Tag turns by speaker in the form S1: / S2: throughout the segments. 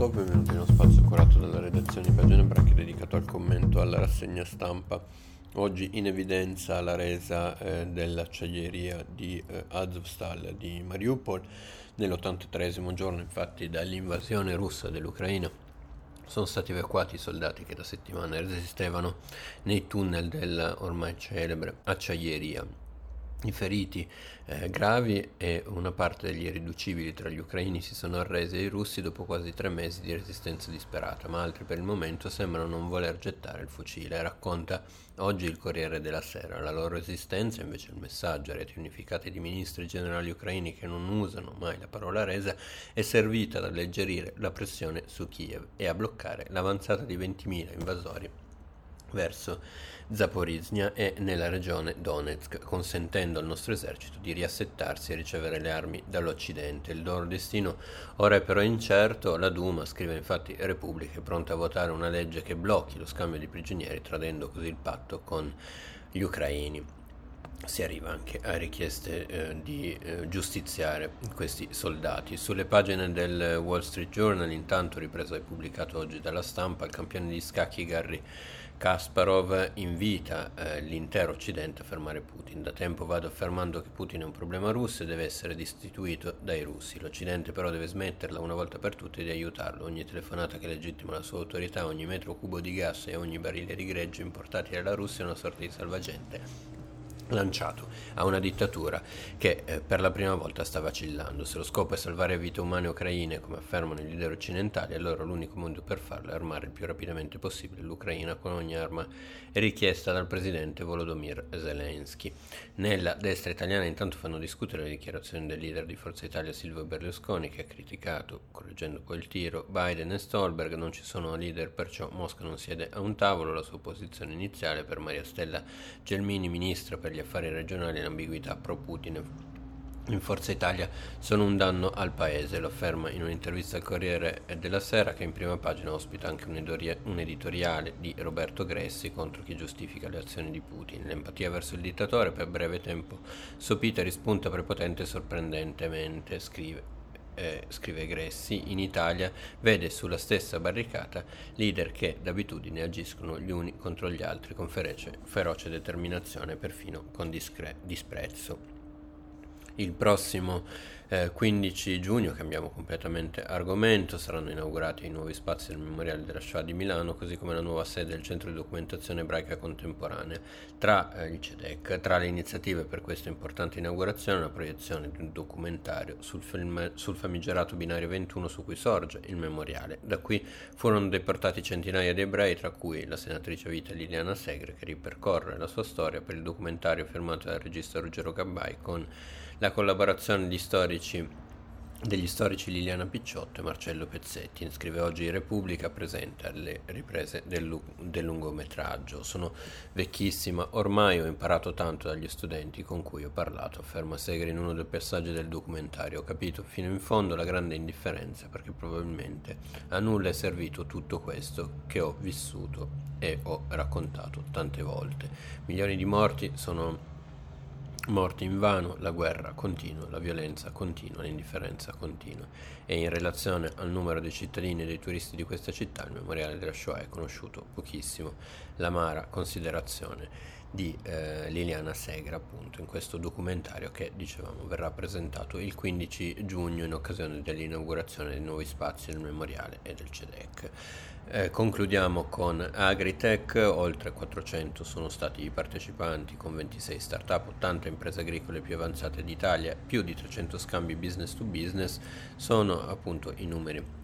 S1: tutto, benvenuti uno spazio curato dalla redazione di Pagine Bracchi dedicato al commento alla rassegna stampa. Oggi in evidenza la resa eh, dell'acciaieria di eh, Azovstal di Mariupol. Nell'83 giorno infatti dall'invasione russa dell'Ucraina sono stati evacuati i soldati che da settimane resistevano nei tunnel della ormai celebre acciaieria i feriti eh, gravi e una parte degli irriducibili tra gli ucraini si sono arresi ai russi dopo quasi tre mesi di resistenza disperata, ma altri per il momento sembrano non voler gettare il fucile. Racconta oggi il Corriere della Sera. La loro resistenza, invece il messaggio a reti unificate di ministri generali ucraini che non usano mai la parola resa, è servita ad alleggerire la pressione su Kiev e a bloccare l'avanzata di 20.000 invasori verso Zaporizhia e nella regione Donetsk, consentendo al nostro esercito di riassettarsi e ricevere le armi dall'Occidente. Il loro destino ora è però incerto. La Duma, scrive infatti Repubblica, è pronta a votare una legge che blocchi lo scambio di prigionieri, tradendo così il patto con gli ucraini si arriva anche a richieste eh, di eh, giustiziare questi soldati. Sulle pagine del Wall Street Journal, intanto ripreso e pubblicato oggi dalla stampa, il campione di scacchi Garry Kasparov invita eh, l'intero Occidente a fermare Putin. Da tempo vado affermando che Putin è un problema russo e deve essere destituito dai russi. L'Occidente però deve smetterla una volta per tutte di aiutarlo. Ogni telefonata che legittima la sua autorità, ogni metro cubo di gas e ogni barile di greggio importati dalla Russia è una sorta di salvagente lanciato a una dittatura che eh, per la prima volta sta vacillando. Se lo scopo è salvare vite umane ucraine, come affermano i leader occidentali, allora l'unico modo per farlo è armare il più rapidamente possibile l'Ucraina con ogni arma richiesta dal presidente Volodymyr Zelensky. Nella destra italiana intanto fanno discutere le dichiarazioni del leader di Forza Italia Silvio Berlusconi che ha criticato, correggendo il tiro, Biden e Stolberg, non ci sono leader perciò Mosca non siede a un tavolo, la sua posizione iniziale per Maria Stella Gelmini, ministra per gli affari regionali e l'ambiguità pro-Putin in Forza Italia sono un danno al paese, lo afferma in un'intervista al Corriere della Sera che in prima pagina ospita anche un, editoriale di Roberto Gressi contro chi giustifica le azioni di Putin. L'empatia verso il dittatore per breve tempo sopita rispunta prepotente e sorprendentemente, scrive. Eh, scrive Gressi, in Italia vede sulla stessa barricata leader che d'abitudine agiscono gli uni contro gli altri con feroce, feroce determinazione, perfino con discre- disprezzo il prossimo eh, 15 giugno cambiamo completamente argomento, saranno inaugurati i nuovi spazi del Memoriale della Shoah di Milano, così come la nuova sede del Centro di Documentazione Ebraica Contemporanea. Tra eh, il CEDEC, tra le iniziative per questa importante inaugurazione, la proiezione di un documentario sul, film, sul famigerato binario 21 su cui sorge il memoriale. Da qui furono deportati centinaia di ebrei, tra cui la senatrice vita Liliana Segre, che ripercorre la sua storia per il documentario firmato dal regista Ruggero Gabbai con la collaborazione di storici degli storici Liliana Picciotto e Marcello Pezzetti. Scrive oggi Repubblica, presenta le riprese del, del, lungometraggio. Sono vecchissima, ormai ho imparato tanto dagli studenti con cui ho parlato, afferma Segre in uno dei passaggi del documentario. Ho capito fino in fondo la grande indifferenza perché probabilmente a nulla è servito tutto questo che ho vissuto e ho raccontato tante volte. Milioni di morti sono Morti in vano, la guerra continua, la violenza continua, l'indifferenza continua e in relazione al numero dei cittadini e dei turisti di questa città il memoriale della Shoah è conosciuto pochissimo. L'amara considerazione di eh, Liliana Segra appunto in questo documentario che dicevamo verrà presentato il 15 giugno in occasione dell'inaugurazione dei nuovi spazi del memoriale e del CEDEC. Eh, concludiamo con Agritech, oltre 400 sono stati i partecipanti con 26 start-up, 80 imprese agricole più avanzate d'Italia, più di 300 scambi business to business, sono appunto i numeri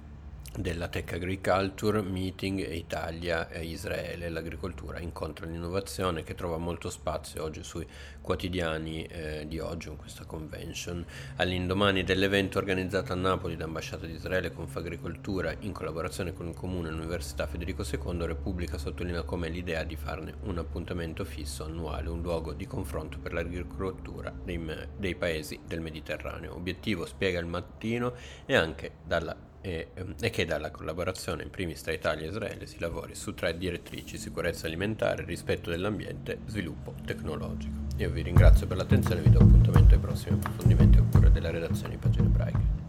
S1: della Tech Agriculture Meeting Italia e Israele, l'agricoltura incontra l'innovazione che trova molto spazio oggi sui quotidiani eh, di oggi in questa convention. All'indomani dell'evento organizzato a Napoli da Ambasciata di Israele con Fagricoltura in collaborazione con il Comune e l'Università Federico II, Repubblica sottolinea come l'idea di farne un appuntamento fisso annuale, un luogo di confronto per l'agricoltura dei, dei paesi del Mediterraneo. Obiettivo, spiega il mattino, e anche dalla e, ehm, e, che dalla collaborazione in primis tra Italia e Israele si lavori su tre direttrici, sicurezza alimentare, rispetto dell'ambiente, sviluppo tecnologico. Io vi ringrazio per l'attenzione e vi do appuntamento ai prossimi approfondimenti oppure delle redazioni pagine ebraiche.